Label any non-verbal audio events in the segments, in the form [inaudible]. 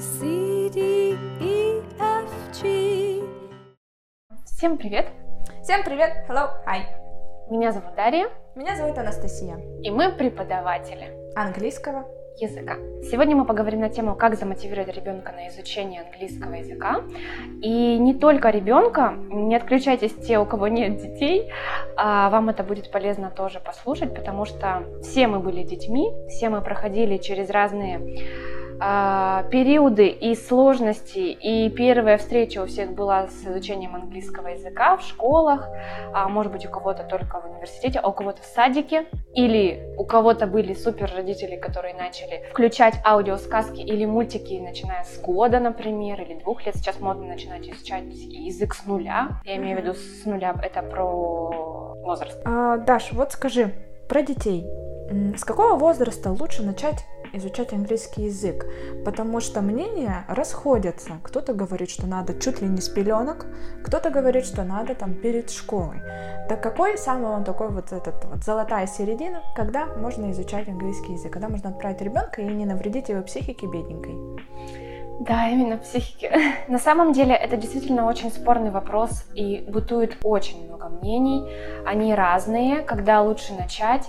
C, D, E, F, G. Всем привет! Всем привет! Hello! Hi! Меня зовут Дарья, Меня зовут Анастасия. и мы преподаватели Английского. языка. Сегодня мы поговорим на тему, как замотивировать ребенка на изучение английского языка. И не только ребенка, не отключайтесь те, у кого нет детей, а вам это будет полезно тоже послушать, потому что все мы были детьми, все мы проходили через разные периоды и сложности. И первая встреча у всех была с изучением английского языка в школах, а может быть у кого-то только в университете, а у кого-то в садике, или у кого-то были супер родители, которые начали включать аудиосказки или мультики, начиная с года, например, или двух лет. Сейчас модно начинать изучать язык с нуля. Я имею в виду с нуля, это про возраст. А, Даш, вот скажи про детей. С какого возраста лучше начать изучать английский язык? Потому что мнения расходятся. Кто-то говорит, что надо чуть ли не с пеленок, кто-то говорит, что надо там перед школой. Так какой самый он такой вот этот вот золотая середина, когда можно изучать английский язык, когда можно отправить ребенка и не навредить его психике бедненькой? Да, именно психики. [laughs] На самом деле это действительно очень спорный вопрос и бытует очень много мнений. Они разные, когда лучше начать.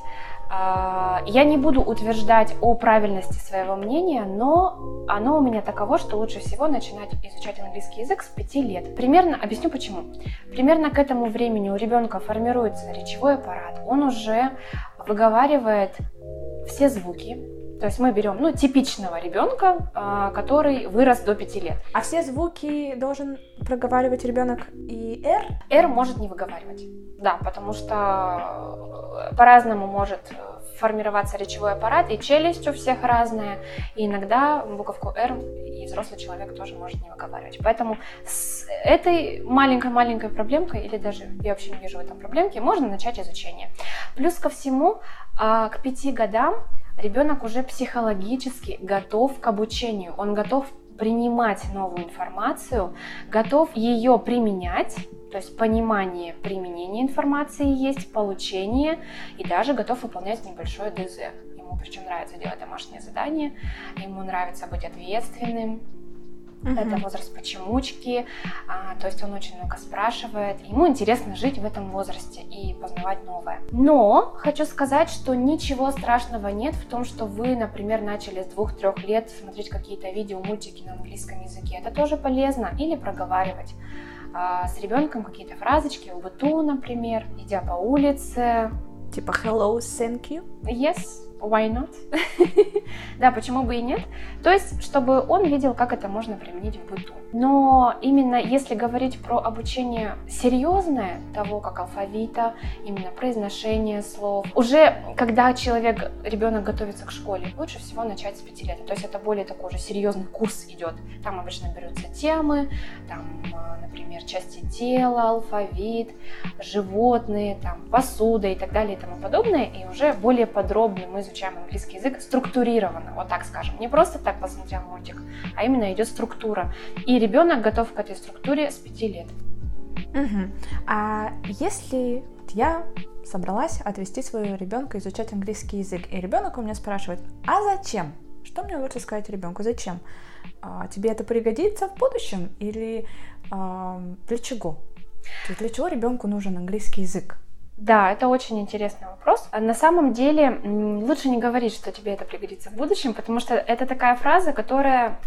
А, Я не буду утверждать о правильности своего мнения, но оно у меня таково, что лучше всего начинать изучать английский язык с 5 лет. Примерно, объясню почему. Примерно к этому времени у ребенка формируется речевой аппарат, он уже выговаривает все звуки, то есть мы берем ну, типичного ребенка, а, который вырос до 5 лет. А все звуки должен проговаривать ребенок и R? R может не выговаривать. Да, потому что э, по-разному может э, формироваться речевой аппарат, и челюсть у всех разная, и иногда буковку R и взрослый человек тоже может не выговаривать. Поэтому с этой маленькой-маленькой проблемкой, или даже я вообще не вижу в этом проблемки, можно начать изучение. Плюс ко всему, а, к пяти годам ребенок уже психологически готов к обучению, он готов принимать новую информацию, готов ее применять, то есть понимание применения информации есть, получение, и даже готов выполнять небольшое ДЗ. Ему причем нравится делать домашние задания, ему нравится быть ответственным, это возраст почемучки, а, то есть он очень много спрашивает. Ему интересно жить в этом возрасте и познавать новое. Но хочу сказать, что ничего страшного нет в том, что вы, например, начали с двух-трех лет смотреть какие-то видео, мультики на английском языке. Это тоже полезно. Или проговаривать а, с ребенком какие-то фразочки, в быту, например, идя по улице. Типа hello, thank you? Yes, why not? [laughs] да, почему бы и нет? То есть, чтобы он видел, как это можно применить в быту. Но именно если говорить про обучение серьезное, того, как алфавита, именно произношение слов, уже когда человек, ребенок готовится к школе, лучше всего начать с 5 лет. То есть это более такой уже серьезный курс идет. Там обычно берутся темы, там, а, например, части тела, алфавит, животные, там, посуда и так далее и тому подобное. И уже более подробно мы изучаем английский язык структурированно, вот так скажем. Не просто так посмотрел мультик, а именно идет структура. И ребенок готов к этой структуре с 5 лет. Мгм. А если я собралась отвести своего ребенка изучать английский язык, и ребенок у меня спрашивает, а зачем? Что мне лучше сказать ребенку? Зачем? А, тебе это пригодится в будущем или а, для чего? Для чего ребенку нужен английский язык? Да, это очень интересный вопрос. А На самом деле лучше не говорить, что тебе это пригодится в будущем, потому что это такая фраза, которая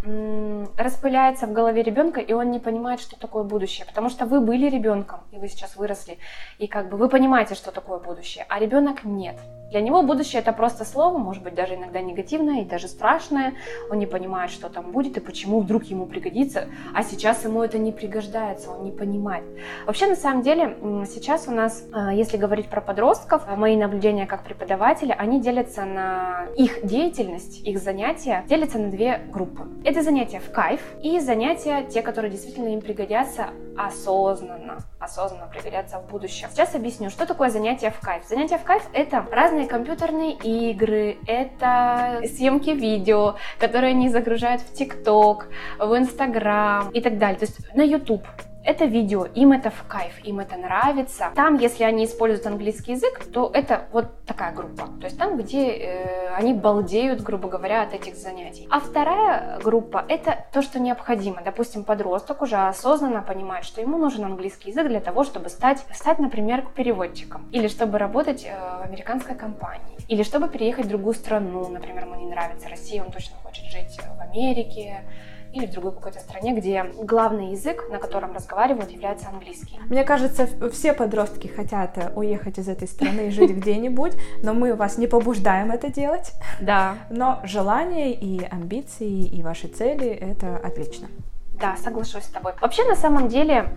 распыляется в голове ребенка, и он не понимает, что такое будущее. Потому что вы были ребенком, и вы сейчас выросли, и как бы вы понимаете, что такое будущее, а ребенок нет. Для него будущее это просто слово, может быть даже иногда негативное и даже страшное. Он не понимает, что там будет и почему вдруг ему пригодится, а сейчас ему это не пригождается, он не понимает. Вообще, на самом деле, сейчас у нас, а, если говорить про подростков, а, мои наблюдения как преподавателя, они делятся на их деятельность, их занятия, делятся на две группы. Это занятия в кайф и занятия, те, которые действительно им пригодятся осознанно, осознанно пригодятся в будущем. Сейчас объясню, что такое занятие в кайф. Занятия в кайф — это разные компьютерные игры, это съемки видео, которые они загружают в ТикТок, в Инстаграм и так далее, то есть на YouTube. Это видео, им это в кайф, им это нравится. Там, если они используют английский язык, то это вот такая группа. То есть там, где э, они балдеют, грубо говоря, от этих занятий. А вторая группа – это то, что необходимо. Допустим, подросток уже осознанно понимает, что ему нужен английский язык для того, чтобы стать, стать например, переводчиком. Или чтобы работать э, в американской компании. Или чтобы переехать в другую страну. Например, ему не нравится Россия, он точно хочет жить в Америке или в другой какой-то стране, где главный язык, на котором разговаривают, является английский. Мне кажется, все подростки хотят э, уехать из этой страны и жить где-нибудь, но мы вас не побуждаем это делать. Да. Но желание и амбиции и ваши цели — это отлично. Да, соглашусь с тобой. Вообще, на самом деле,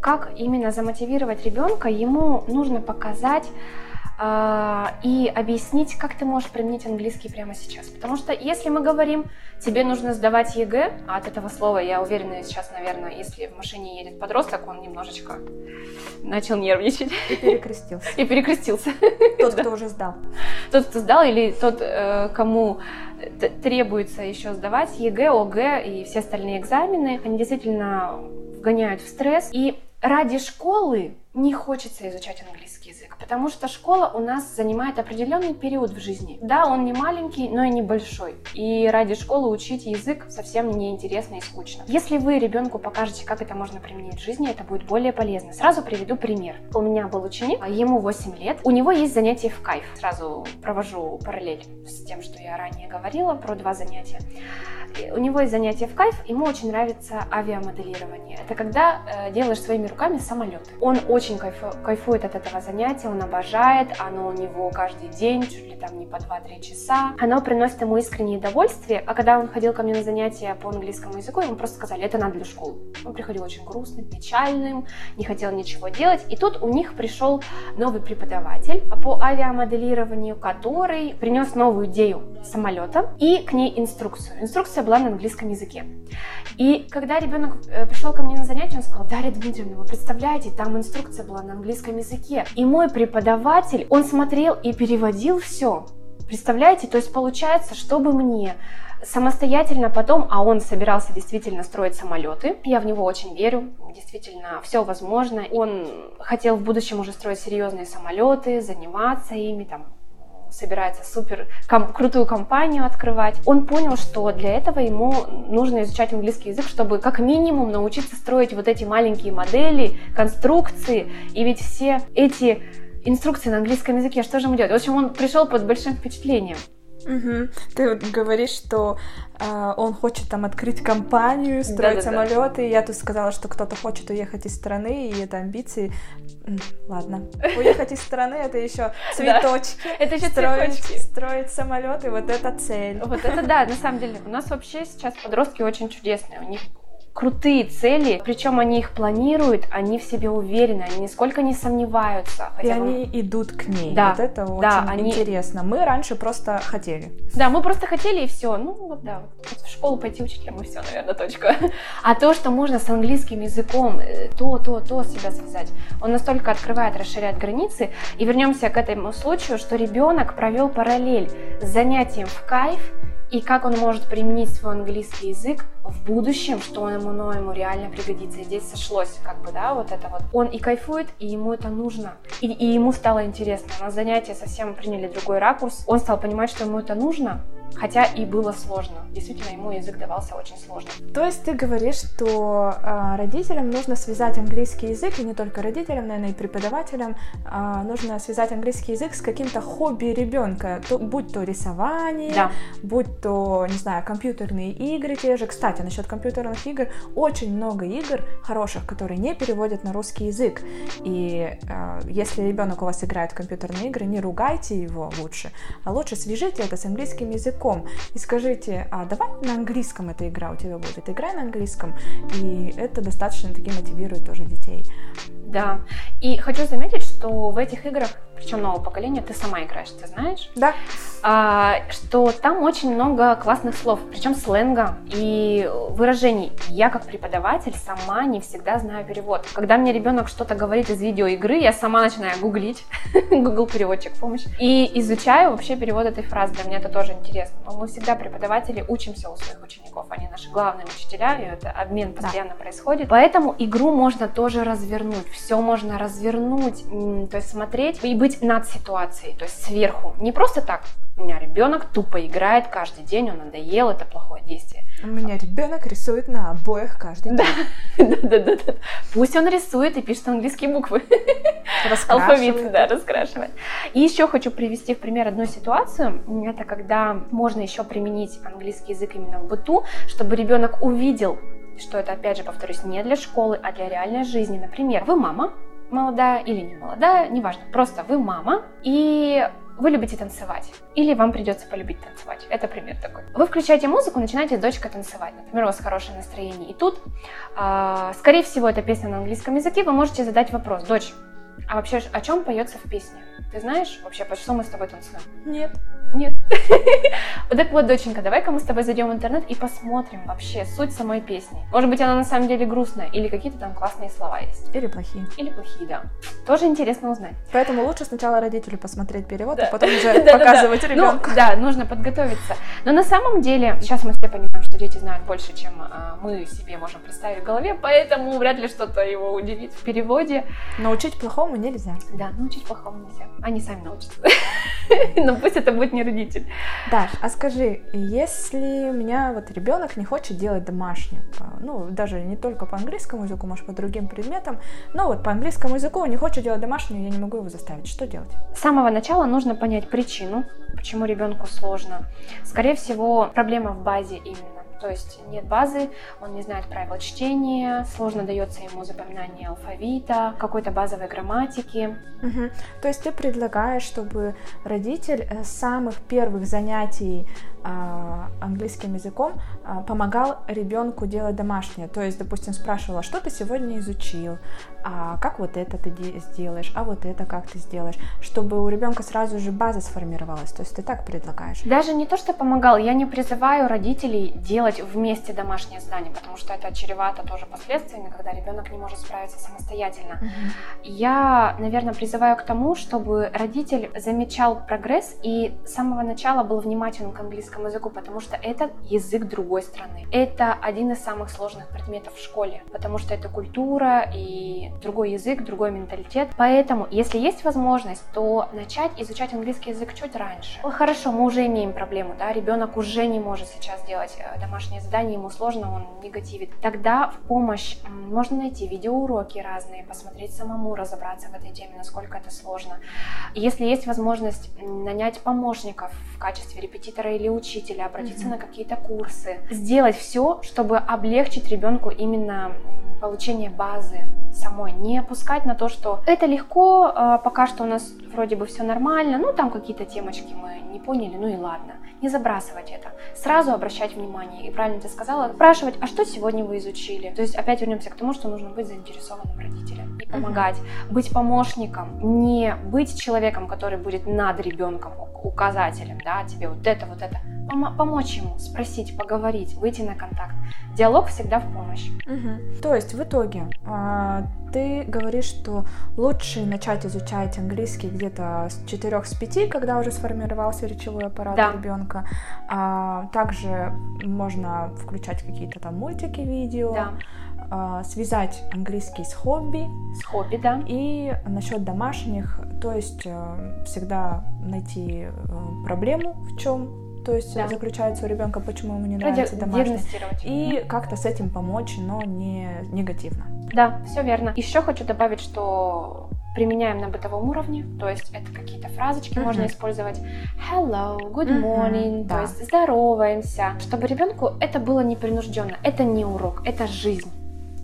как именно замотивировать ребенка, ему нужно показать и объяснить, как ты можешь применить английский прямо сейчас. Потому что если мы говорим, тебе нужно сдавать ЕГЭ, а от этого слова, я уверена, сейчас, наверное, если в машине едет подросток, он немножечко начал нервничать. И перекрестился. И перекрестился. Тот, кто уже сдал. Тот, кто сдал, или тот, э, кому требуется еще сдавать ЕГЭ, ОГЭ и все остальные экзамены, они действительно вгоняют в стресс. И ради школы не хочется изучать английский язык, потому что школа у нас занимает определенный период в жизни. Да, он не маленький, но и небольшой. И ради школы учить язык совсем неинтересно и скучно. Если вы ребенку покажете, как это можно применить в жизни, это будет более полезно. Сразу приведу пример. У меня был ученик, ему 8 лет, у него есть занятия в кайф. Сразу провожу параллель с тем, что я ранее говорила про два занятия. У него есть занятие в кайф, ему очень нравится авиамоделирование. Это когда э, делаешь своими руками самолеты. Он очень кайфу, кайфует от этого занятия, он обожает, оно у него каждый день, чуть ли там не по 2-3 часа. Оно приносит ему искреннее удовольствие, а когда он ходил ко мне на занятия по английскому языку, ему просто сказали, это надо для школы. Он приходил очень грустным, печальным, не хотел ничего делать. И тут у них пришел новый преподаватель по авиамоделированию, который принес новую идею самолета и к ней инструкцию. Инструкция была на английском языке. И когда ребенок э, пришел ко мне на занятие, он сказал, Дарья Дмитриевна, вы представляете, там инструкция была на английском языке. И мой преподаватель, он смотрел и переводил все. Представляете? То есть получается, чтобы мне самостоятельно потом, а он собирался действительно строить самолеты, я в него очень верю, действительно все возможно. Он хотел в будущем уже строить серьезные самолеты, заниматься ими, там, собирается супер ком- крутую компанию открывать, он понял, что для этого ему нужно изучать английский язык, чтобы как минимум научиться строить вот эти маленькие модели, конструкции. И ведь все эти инструкции на английском языке, что же ему делать? В общем, он пришел под большим впечатлением. Угу. Ты говоришь, что э, он хочет там открыть компанию, строить да, да, самолеты. Да. Я тут сказала, что кто-то хочет уехать из страны, и это амбиции. Ладно. [laughs] Уехать из страны это еще цветочки. [laughs] Это еще цветочки. Строить самолеты, вот это цель. Вот это да, на самом деле. У нас вообще сейчас подростки очень чудесные. У них крутые цели, причем они их планируют, они в себе уверены, они нисколько не сомневаются. И они идут к ней. Да, вот это да, очень они... интересно. Мы раньше просто хотели. Да, мы просто хотели и все. Ну вот да, вот в школу пойти учителем и все, наверное, точка. [laughs] А то, что можно с английским языком э, то, то, то себя связать, он настолько открывает, расширяет границы. И вернемся к этому случаю, что ребенок провел параллель с занятием в кайф и как он может применить свой английский язык в будущем, что ему, но ему реально пригодится. И здесь сошлось, как бы, да, вот это вот. Он и кайфует, и ему это нужно. И, и ему стало интересно. На занятия совсем приняли другой ракурс. Он стал понимать, что ему это нужно, Хотя и было сложно. Действительно, ему язык давался очень сложно. То есть ты говоришь, что э, родителям нужно связать английский язык, и не только родителям, наверное, и преподавателям, э, нужно связать английский язык с каким-то хобби ребенка, то, будь то рисование, да. будь то, не знаю, компьютерные игры те же. Кстати, насчет компьютерных игр, очень много игр хороших, которые не переводят на русский язык. И э, если ребенок у вас играет в компьютерные игры, не ругайте его лучше, а лучше свяжите это с английским языком языком и скажите, а давай на английском эта игра у тебя будет, играй на английском, и это достаточно таки мотивирует тоже детей. Да, и хочу заметить, что в этих играх, причем нового поколения, ты сама играешь, ты знаешь? Да. А, что там очень много классных слов, причем сленга и выражений. Я как преподаватель сама не всегда знаю перевод. Когда мне ребенок что-то говорит из видеоигры, я сама начинаю гуглить, [laughs] Google переводчик помощь, и изучаю вообще перевод этой фразы. Для меня это тоже интересно. Но мы всегда преподаватели учимся у своих учеников, на наши главные учителя, и это обмен постоянно да. происходит. Поэтому игру можно тоже развернуть, все можно развернуть, то есть смотреть и быть над ситуацией, то есть сверху. Не просто так, у меня ребенок тупо играет каждый день, он надоел, это плохое действие. У меня ребенок рисует на обоях каждый день. [laughs] Да, да, да, да. Пусть он рисует и пишет английские буквы. Алфавит, да, раскрашивает. И еще хочу привести в пример одну ситуацию. Это когда можно еще применить английский язык именно в быту, чтобы ребенок увидел, что это, опять же, повторюсь, не для школы, а для реальной жизни. Например, вы мама, молодая или не молодая, неважно, просто вы мама, и вы любите танцевать, или вам придется полюбить танцевать. Это пример такой. Вы включаете музыку, начинаете с дочкой танцевать. Например, у вас хорошее настроение. И тут, э, скорее всего, это песня на английском языке, вы можете задать вопрос. Дочь, а вообще о чем поется в песне? Ты знаешь вообще, по что мы с тобой танцуем? Нет. Нет. [laughs] Так вот, доченька, давай-ка мы с тобой зайдем в интернет и посмотрим вообще суть самой песни. Может быть, она на самом деле грустная, или какие-то там классные слова есть. Или плохие. Или плохие, да. Тоже интересно узнать. Поэтому лучше сначала родителю посмотреть перевод, а потом уже [laughs] показывать ребенку. Ну, да, нужно подготовиться. Но на самом деле, сейчас мы все понимаем, что дети знают больше, чем а, мы себе можем представить в голове, поэтому вряд ли что-то его удивит в переводе. Научить плохому нельзя. Да, научить плохому нельзя. Они сами научатся. [laughs] Но пусть это будет не родитель. Даш, а скажи, если у меня вот ребенок не хочет делать домашнее, ну, даже не только по английскому языку, может, по другим предметам, но вот по английскому языку он не хочет делать домашнее, я не могу его заставить. Что делать? С самого начала нужно понять причину, почему ребенку сложно. Скорее всего, проблема в базе именно то есть нет базы, он не знает правил чтения, сложно дается ему запоминание алфавита, какой-то базовой грамматики. Угу. То есть ты предлагаешь, чтобы родитель с самых первых занятий а, английским языком а, помогал ребенку делать домашнее. То есть, допустим, спрашивала, что ты сегодня изучил, а как вот это ты сделаешь, а вот это как ты сделаешь, чтобы у ребенка сразу же база сформировалась. То есть ты так предлагаешь. Даже не то, что помогал, я не призываю родителей делать вместе домашнее задание, потому что это чревато тоже последствиями, когда ребенок не может справиться самостоятельно. Uh-huh. Я, наверное, призываю к тому, чтобы родитель замечал прогресс и с самого начала был внимателен к английскому языку, потому что это язык другой страны. Это один из самых сложных предметов в школе, потому что это культура и другой язык, другой менталитет. Поэтому, если есть возможность, то начать изучать английский язык чуть раньше. Ну, хорошо, мы уже имеем проблему, да, ребенок уже не может сейчас делать э, домашнее задание, ему сложно, он негативит. Тогда в помощь можно найти видеоуроки разные, посмотреть самому, разобраться в этой теме, насколько это сложно. Если есть возможность нанять помощников в качестве репетитора или учителя, обратиться mm-hmm. на какие-то курсы, сделать все, чтобы облегчить ребенку именно получение базы самой, не опускать на то, что это легко, а, пока что у нас вроде бы все нормально, ну там какие-то темочки мы не поняли, ну и ладно. Не забрасывать это. Сразу обращать внимание. И правильно ты сказала, спрашивать, а что сегодня вы изучили? То есть опять вернемся к тому, что нужно быть заинтересованным родителем и помогать, uh-huh. быть помощником, не быть человеком, который будет над ребенком, указателем, да, тебе вот это, вот это. Пом- помочь ему, спросить, поговорить, выйти на контакт. Диалог всегда в помощь. Угу. То есть в итоге а, ты говоришь, что лучше начать изучать английский где-то с 4-5, когда уже сформировался речевой аппарат да. ребенка. А, также можно включать какие-то там мультики, видео. Да. А, связать английский с хобби. С хобби, да. И насчет домашних, то есть э, всегда найти э, проблему в чем то есть да. заключается у ребенка, почему ему не нравится домашний. И как-то с этим помочь, но не негативно. Да, все верно. Еще хочу добавить, что применяем на бытовом уровне, то есть это какие-то фразочки uh-huh. можно использовать hello, good morning, uh-huh, то да. есть здороваемся, чтобы ребенку это было непринужденно, это не урок, это жизнь.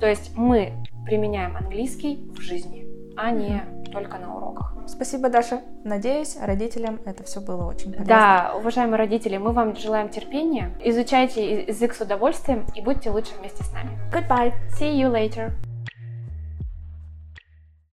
То есть мы применяем английский в жизни, а не uh-huh. Только на уроках. Спасибо, Даша. Надеюсь, родителям это все было очень полезно. Да, уважаемые родители, мы вам желаем терпения. Изучайте язык с удовольствием и будьте лучше вместе с нами. Goodbye. See you later.